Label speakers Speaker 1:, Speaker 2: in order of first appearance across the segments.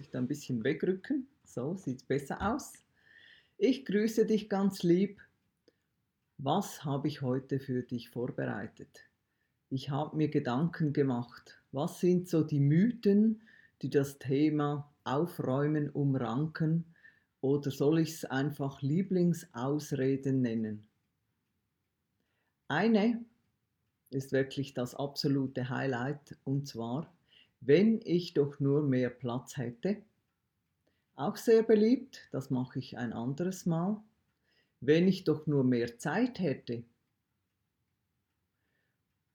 Speaker 1: muss ich da ein bisschen wegrücken. So sieht es besser aus. Ich grüße dich ganz lieb. Was habe ich heute für dich vorbereitet? Ich habe mir Gedanken gemacht. Was sind so die Mythen, die das Thema Aufräumen umranken? Oder soll ich es einfach Lieblingsausreden nennen? Eine ist wirklich das absolute Highlight und zwar, wenn ich doch nur mehr Platz hätte. Auch sehr beliebt, das mache ich ein anderes Mal. Wenn ich doch nur mehr Zeit hätte.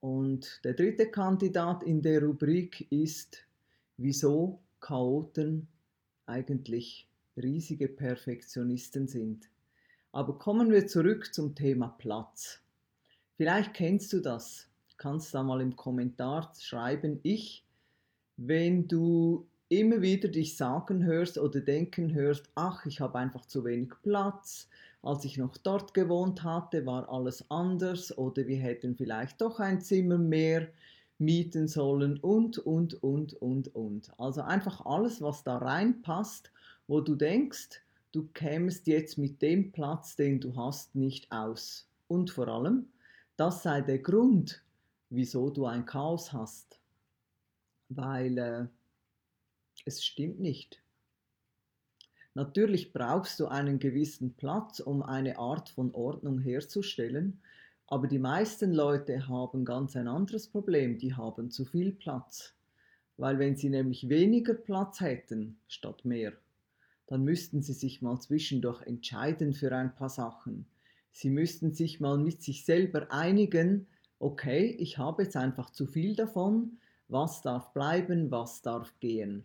Speaker 1: Und der dritte Kandidat in der Rubrik ist, wieso Chaoten eigentlich riesige Perfektionisten sind. Aber kommen wir zurück zum Thema Platz. Vielleicht kennst du das. Kannst da mal im Kommentar schreiben, ich wenn du immer wieder dich sagen hörst oder denken hörst, ach, ich habe einfach zu wenig Platz, als ich noch dort gewohnt hatte, war alles anders oder wir hätten vielleicht doch ein Zimmer mehr mieten sollen und, und, und, und, und. Also einfach alles, was da reinpasst, wo du denkst, du kämest jetzt mit dem Platz, den du hast, nicht aus. Und vor allem, das sei der Grund, wieso du ein Chaos hast weil äh, es stimmt nicht. Natürlich brauchst du einen gewissen Platz, um eine Art von Ordnung herzustellen, aber die meisten Leute haben ganz ein anderes Problem, die haben zu viel Platz. Weil wenn sie nämlich weniger Platz hätten statt mehr, dann müssten sie sich mal zwischendurch entscheiden für ein paar Sachen. Sie müssten sich mal mit sich selber einigen, okay, ich habe jetzt einfach zu viel davon, was darf bleiben, was darf gehen.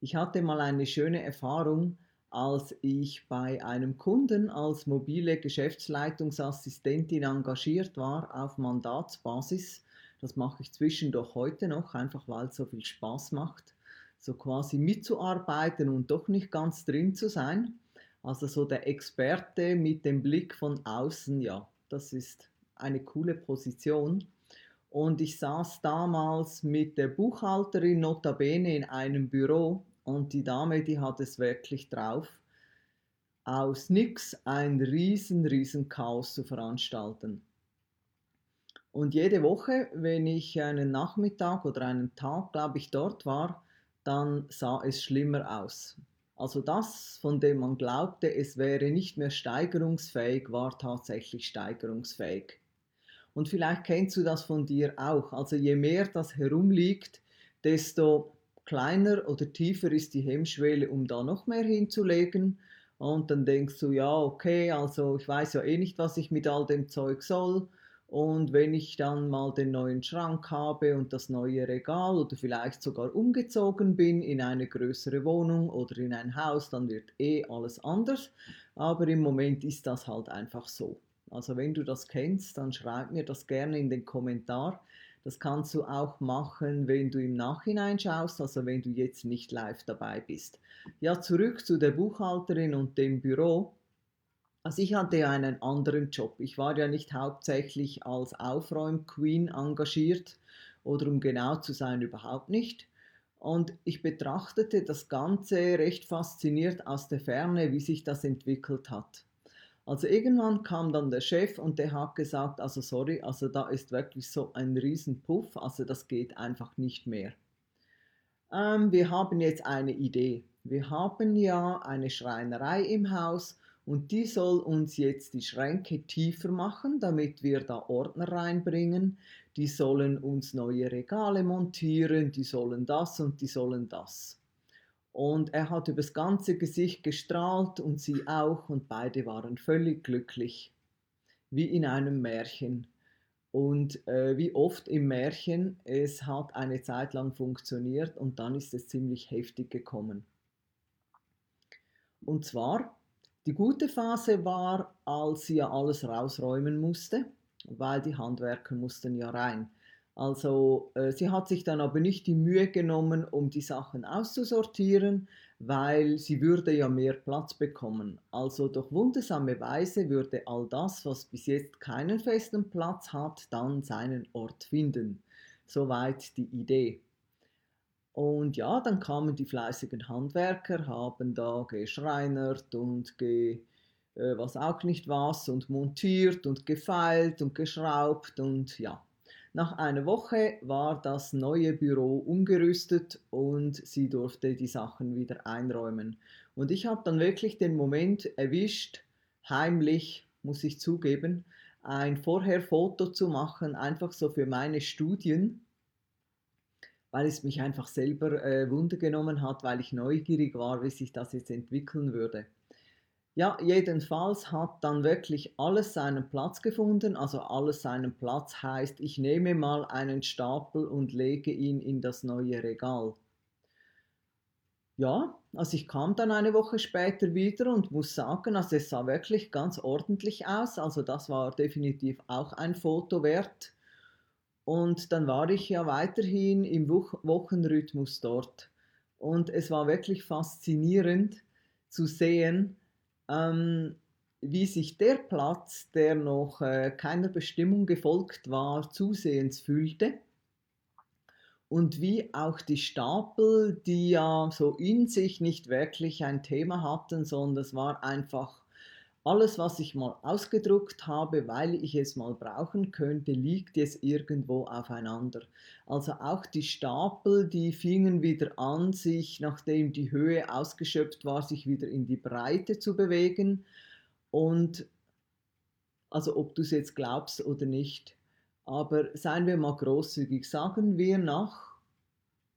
Speaker 1: Ich hatte mal eine schöne Erfahrung, als ich bei einem Kunden als mobile Geschäftsleitungsassistentin engagiert war auf Mandatsbasis. Das mache ich zwischendurch heute noch, einfach weil es so viel Spaß macht, so quasi mitzuarbeiten und doch nicht ganz drin zu sein. Also so der Experte mit dem Blick von außen, ja, das ist eine coole Position. Und ich saß damals mit der Buchhalterin notabene in einem Büro und die Dame, die hat es wirklich drauf, aus nix ein riesen, riesen Chaos zu veranstalten. Und jede Woche, wenn ich einen Nachmittag oder einen Tag, glaube ich, dort war, dann sah es schlimmer aus. Also das, von dem man glaubte, es wäre nicht mehr steigerungsfähig, war tatsächlich steigerungsfähig. Und vielleicht kennst du das von dir auch. Also je mehr das herumliegt, desto kleiner oder tiefer ist die Hemmschwelle, um da noch mehr hinzulegen. Und dann denkst du, ja, okay, also ich weiß ja eh nicht, was ich mit all dem Zeug soll. Und wenn ich dann mal den neuen Schrank habe und das neue Regal oder vielleicht sogar umgezogen bin in eine größere Wohnung oder in ein Haus, dann wird eh alles anders. Aber im Moment ist das halt einfach so. Also wenn du das kennst, dann schreib mir das gerne in den Kommentar. Das kannst du auch machen, wenn du im Nachhinein schaust, also wenn du jetzt nicht live dabei bist. Ja, zurück zu der Buchhalterin und dem Büro. Also ich hatte ja einen anderen Job. Ich war ja nicht hauptsächlich als Aufräumqueen engagiert oder um genau zu sein überhaupt nicht. Und ich betrachtete das Ganze recht fasziniert aus der Ferne, wie sich das entwickelt hat. Also irgendwann kam dann der Chef und der hat gesagt, also sorry, also da ist wirklich so ein Riesenpuff, also das geht einfach nicht mehr. Ähm, wir haben jetzt eine Idee. Wir haben ja eine Schreinerei im Haus und die soll uns jetzt die Schränke tiefer machen, damit wir da Ordner reinbringen. Die sollen uns neue Regale montieren, die sollen das und die sollen das. Und er hat übers ganze Gesicht gestrahlt und sie auch und beide waren völlig glücklich, wie in einem Märchen. Und äh, wie oft im Märchen, es hat eine Zeit lang funktioniert und dann ist es ziemlich heftig gekommen. Und zwar, die gute Phase war, als sie ja alles rausräumen musste, weil die Handwerker mussten ja rein. Also äh, sie hat sich dann aber nicht die Mühe genommen, um die Sachen auszusortieren, weil sie würde ja mehr Platz bekommen. Also durch wundersame Weise würde all das, was bis jetzt keinen festen Platz hat, dann seinen Ort finden. Soweit die Idee. Und ja, dann kamen die fleißigen Handwerker, haben da geschreinert und ge, äh, was auch nicht was und montiert und gefeilt und geschraubt und ja. Nach einer Woche war das neue Büro umgerüstet und sie durfte die Sachen wieder einräumen. Und ich habe dann wirklich den Moment erwischt, heimlich, muss ich zugeben, ein Vorher-Foto zu machen, einfach so für meine Studien, weil es mich einfach selber äh, Wunder genommen hat, weil ich neugierig war, wie sich das jetzt entwickeln würde. Ja, jedenfalls hat dann wirklich alles seinen Platz gefunden. Also alles seinen Platz heißt, ich nehme mal einen Stapel und lege ihn in das neue Regal. Ja, also ich kam dann eine Woche später wieder und muss sagen, also es sah wirklich ganz ordentlich aus. Also das war definitiv auch ein Foto wert. Und dann war ich ja weiterhin im Wochenrhythmus dort. Und es war wirklich faszinierend zu sehen, ähm, wie sich der Platz, der noch äh, keiner Bestimmung gefolgt war, zusehends fühlte und wie auch die Stapel, die ja so in sich nicht wirklich ein Thema hatten, sondern es war einfach alles, was ich mal ausgedruckt habe, weil ich es mal brauchen könnte, liegt jetzt irgendwo aufeinander. Also auch die Stapel, die fingen wieder an, sich, nachdem die Höhe ausgeschöpft war, sich wieder in die Breite zu bewegen. Und also ob du es jetzt glaubst oder nicht, aber seien wir mal großzügig, sagen wir nach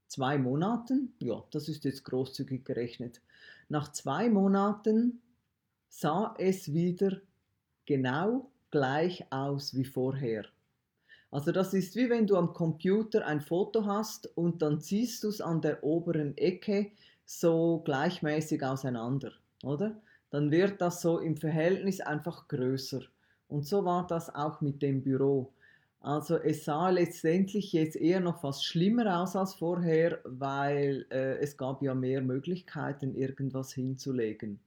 Speaker 1: zwei Monaten, ja, das ist jetzt großzügig gerechnet, nach zwei Monaten sah es wieder genau gleich aus wie vorher. Also das ist wie wenn du am Computer ein Foto hast und dann ziehst du es an der oberen Ecke so gleichmäßig auseinander, oder? Dann wird das so im Verhältnis einfach größer. Und so war das auch mit dem Büro. Also es sah letztendlich jetzt eher noch fast schlimmer aus als vorher, weil äh, es gab ja mehr Möglichkeiten, irgendwas hinzulegen.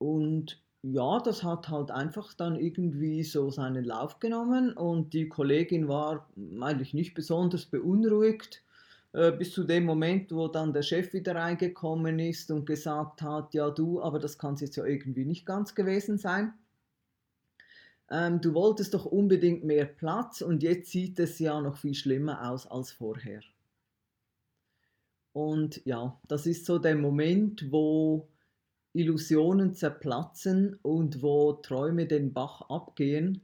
Speaker 1: Und ja, das hat halt einfach dann irgendwie so seinen Lauf genommen und die Kollegin war eigentlich nicht besonders beunruhigt, äh, bis zu dem Moment, wo dann der Chef wieder reingekommen ist und gesagt hat, ja du, aber das kann es jetzt ja irgendwie nicht ganz gewesen sein. Ähm, du wolltest doch unbedingt mehr Platz und jetzt sieht es ja noch viel schlimmer aus als vorher. Und ja, das ist so der Moment, wo Illusionen zerplatzen und wo Träume den Bach abgehen.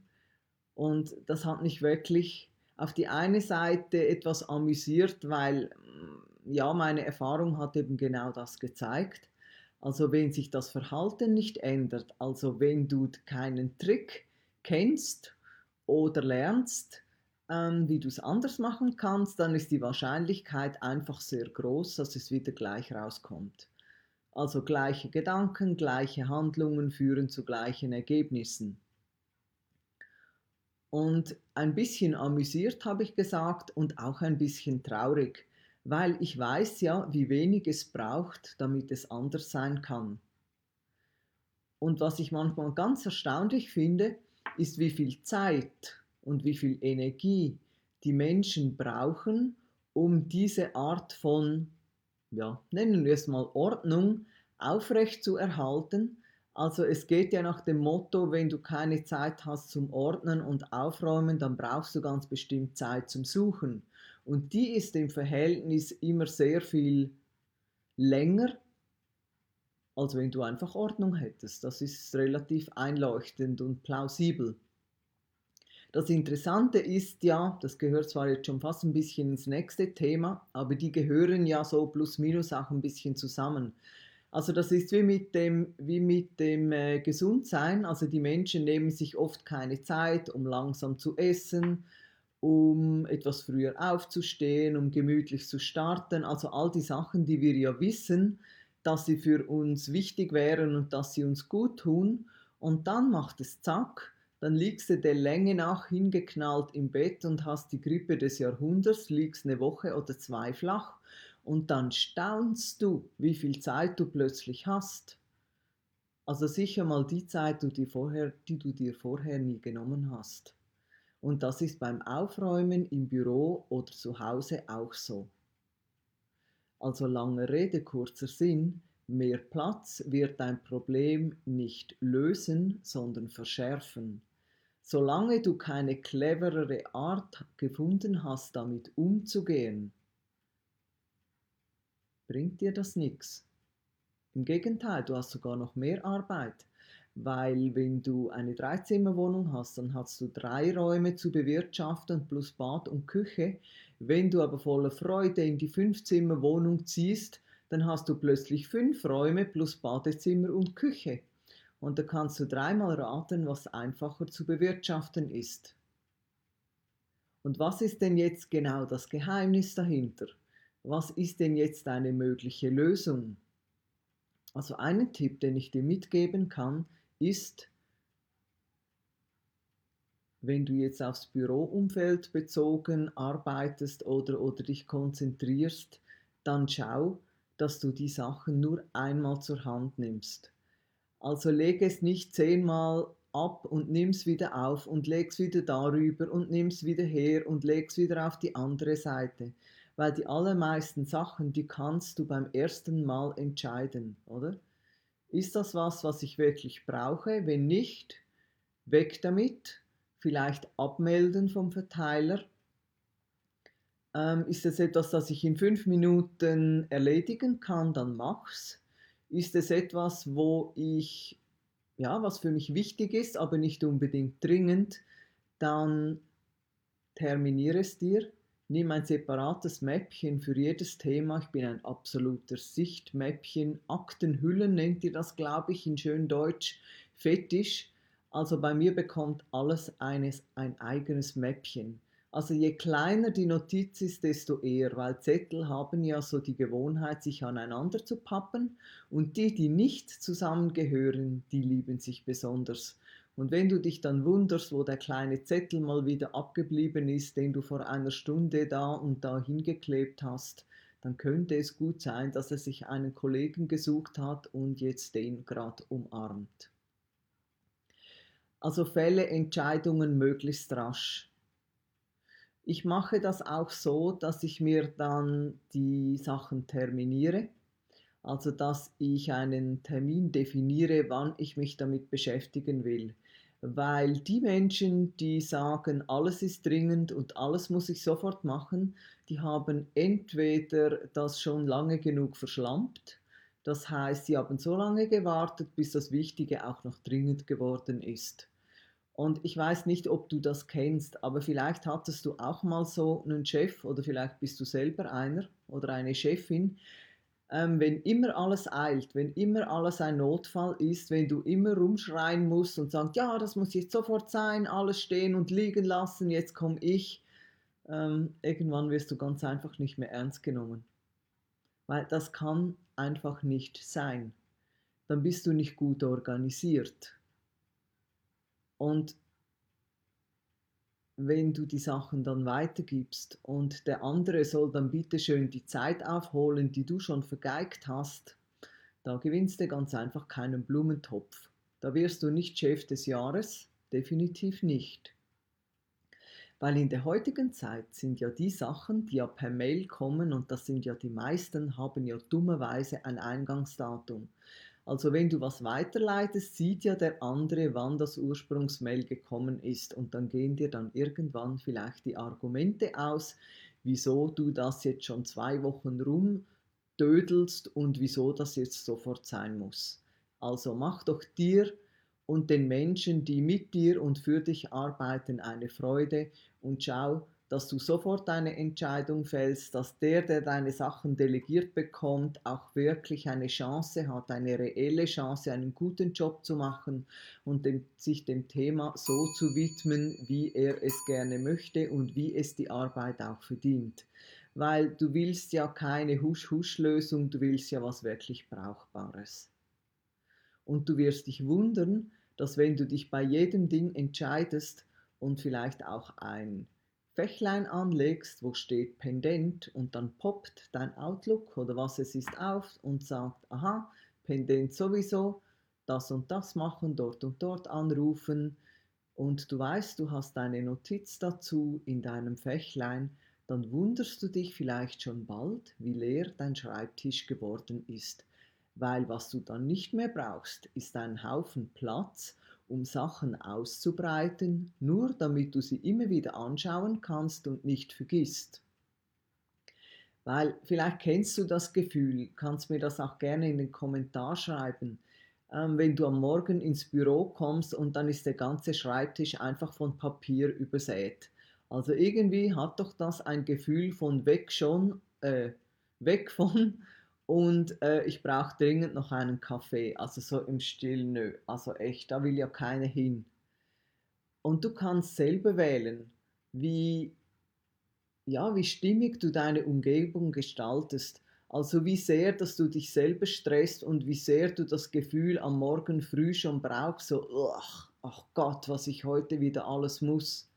Speaker 1: Und das hat mich wirklich auf die eine Seite etwas amüsiert, weil mm, ja, meine Erfahrung hat eben genau das gezeigt. Also wenn sich das Verhalten nicht ändert, also wenn du keinen Trick kennst oder lernst, ähm, wie du es anders machen kannst, dann ist die Wahrscheinlichkeit einfach sehr groß, dass es wieder gleich rauskommt. Also gleiche Gedanken, gleiche Handlungen führen zu gleichen Ergebnissen. Und ein bisschen amüsiert habe ich gesagt und auch ein bisschen traurig, weil ich weiß ja, wie wenig es braucht, damit es anders sein kann. Und was ich manchmal ganz erstaunlich finde, ist, wie viel Zeit und wie viel Energie die Menschen brauchen, um diese Art von ja, nennen wir es mal Ordnung, aufrecht zu erhalten. Also es geht ja nach dem Motto, wenn du keine Zeit hast zum Ordnen und Aufräumen, dann brauchst du ganz bestimmt Zeit zum Suchen. Und die ist im Verhältnis immer sehr viel länger, als wenn du einfach Ordnung hättest. Das ist relativ einleuchtend und plausibel. Das Interessante ist ja, das gehört zwar jetzt schon fast ein bisschen ins nächste Thema, aber die gehören ja so plus minus auch ein bisschen zusammen. Also das ist wie mit dem, wie mit dem äh, Gesundsein. Also die Menschen nehmen sich oft keine Zeit, um langsam zu essen, um etwas früher aufzustehen, um gemütlich zu starten. Also all die Sachen, die wir ja wissen, dass sie für uns wichtig wären und dass sie uns gut tun. Und dann macht es zack dann liegst du der Länge nach hingeknallt im Bett und hast die Grippe des Jahrhunderts, liegst eine Woche oder zwei flach und dann staunst du, wie viel Zeit du plötzlich hast. Also sicher mal die Zeit, die, vorher, die du dir vorher nie genommen hast. Und das ist beim Aufräumen im Büro oder zu Hause auch so. Also lange Rede, kurzer Sinn, mehr Platz wird dein Problem nicht lösen, sondern verschärfen. Solange du keine cleverere Art gefunden hast, damit umzugehen, bringt dir das nichts. Im Gegenteil, du hast sogar noch mehr Arbeit, weil wenn du eine Dreizimmerwohnung hast, dann hast du drei Räume zu bewirtschaften plus Bad und Küche. Wenn du aber voller Freude in die Fünfzimmerwohnung ziehst, dann hast du plötzlich fünf Räume plus Badezimmer und Küche. Und da kannst du dreimal raten, was einfacher zu bewirtschaften ist. Und was ist denn jetzt genau das Geheimnis dahinter? Was ist denn jetzt eine mögliche Lösung? Also einen Tipp, den ich dir mitgeben kann, ist, wenn du jetzt aufs Büroumfeld bezogen arbeitest oder, oder dich konzentrierst, dann schau, dass du die Sachen nur einmal zur Hand nimmst. Also leg es nicht zehnmal ab und nimm es wieder auf und leg es wieder darüber und nimm es wieder her und leg es wieder auf die andere Seite. Weil die allermeisten Sachen, die kannst du beim ersten Mal entscheiden, oder? Ist das was, was ich wirklich brauche? Wenn nicht, weg damit. Vielleicht abmelden vom Verteiler. Ähm, ist es etwas, das ich in fünf Minuten erledigen kann, dann mach's. Ist es etwas, wo ich, ja, was für mich wichtig ist, aber nicht unbedingt dringend, dann terminiere es dir Nimm ein separates Mäppchen für jedes Thema. Ich bin ein absoluter Sichtmäppchen. Aktenhüllen nennt ihr das, glaube ich, in schön Deutsch. Fetisch. Also bei mir bekommt alles eines ein eigenes Mäppchen. Also je kleiner die Notiz ist, desto eher, weil Zettel haben ja so die Gewohnheit, sich aneinander zu pappen und die, die nicht zusammengehören, die lieben sich besonders. Und wenn du dich dann wunderst, wo der kleine Zettel mal wieder abgeblieben ist, den du vor einer Stunde da und da hingeklebt hast, dann könnte es gut sein, dass er sich einen Kollegen gesucht hat und jetzt den gerade umarmt. Also fälle Entscheidungen möglichst rasch. Ich mache das auch so, dass ich mir dann die Sachen terminiere. Also dass ich einen Termin definiere, wann ich mich damit beschäftigen will. Weil die Menschen, die sagen, alles ist dringend und alles muss ich sofort machen, die haben entweder das schon lange genug verschlampt, das heißt, sie haben so lange gewartet, bis das Wichtige auch noch dringend geworden ist. Und ich weiß nicht, ob du das kennst, aber vielleicht hattest du auch mal so einen Chef oder vielleicht bist du selber einer oder eine Chefin, ähm, wenn immer alles eilt, wenn immer alles ein Notfall ist, wenn du immer rumschreien musst und sagst, ja, das muss jetzt sofort sein, alles stehen und liegen lassen, jetzt komme ich, ähm, irgendwann wirst du ganz einfach nicht mehr ernst genommen. Weil das kann einfach nicht sein. Dann bist du nicht gut organisiert. Und wenn du die Sachen dann weitergibst und der andere soll dann bitte schön die Zeit aufholen, die du schon vergeigt hast, da gewinnst du ganz einfach keinen Blumentopf. Da wirst du nicht Chef des Jahres, definitiv nicht. Weil in der heutigen Zeit sind ja die Sachen, die ja per Mail kommen, und das sind ja die meisten, haben ja dummerweise ein Eingangsdatum. Also wenn du was weiterleitest, sieht ja der andere, wann das Ursprungsmail gekommen ist und dann gehen dir dann irgendwann vielleicht die Argumente aus, wieso du das jetzt schon zwei Wochen rumdödelst und wieso das jetzt sofort sein muss. Also mach doch dir und den Menschen, die mit dir und für dich arbeiten, eine Freude und schau, dass du sofort eine Entscheidung fällst, dass der, der deine Sachen delegiert bekommt, auch wirklich eine Chance hat, eine reelle Chance, einen guten Job zu machen und dem, sich dem Thema so zu widmen, wie er es gerne möchte und wie es die Arbeit auch verdient. Weil du willst ja keine Husch-Husch-Lösung, du willst ja was wirklich Brauchbares. Und du wirst dich wundern, dass wenn du dich bei jedem Ding entscheidest und vielleicht auch ein Fächlein anlegst, wo steht Pendent und dann poppt dein Outlook oder was es ist auf und sagt, aha, Pendent sowieso, das und das machen, dort und dort anrufen und du weißt, du hast eine Notiz dazu in deinem Fächlein, dann wunderst du dich vielleicht schon bald, wie leer dein Schreibtisch geworden ist, weil was du dann nicht mehr brauchst, ist ein Haufen Platz, um Sachen auszubreiten, nur damit du sie immer wieder anschauen kannst und nicht vergisst. Weil vielleicht kennst du das Gefühl, kannst mir das auch gerne in den Kommentar schreiben, ähm, wenn du am Morgen ins Büro kommst und dann ist der ganze Schreibtisch einfach von Papier übersät. Also irgendwie hat doch das ein Gefühl von weg schon, äh, weg von und äh, ich brauche dringend noch einen Kaffee. Also so im Stil, nö, also echt, da will ja keiner hin. Und du kannst selber wählen, wie, ja, wie stimmig du deine Umgebung gestaltest. Also wie sehr, dass du dich selber stresst und wie sehr du das Gefühl am Morgen früh schon brauchst, so, ach, ach Gott, was ich heute wieder alles muss.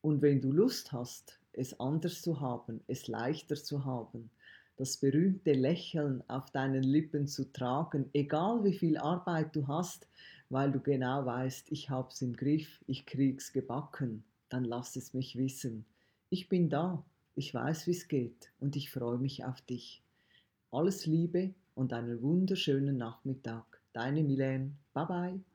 Speaker 1: Und wenn du Lust hast, es anders zu haben, es leichter zu haben, das berühmte Lächeln auf deinen Lippen zu tragen, egal wie viel Arbeit du hast, weil du genau weißt, ich hab's im Griff, ich krieg's gebacken, dann lass es mich wissen. Ich bin da, ich weiß, wie es geht und ich freue mich auf dich. Alles Liebe und einen wunderschönen Nachmittag. Deine Milene. Bye bye.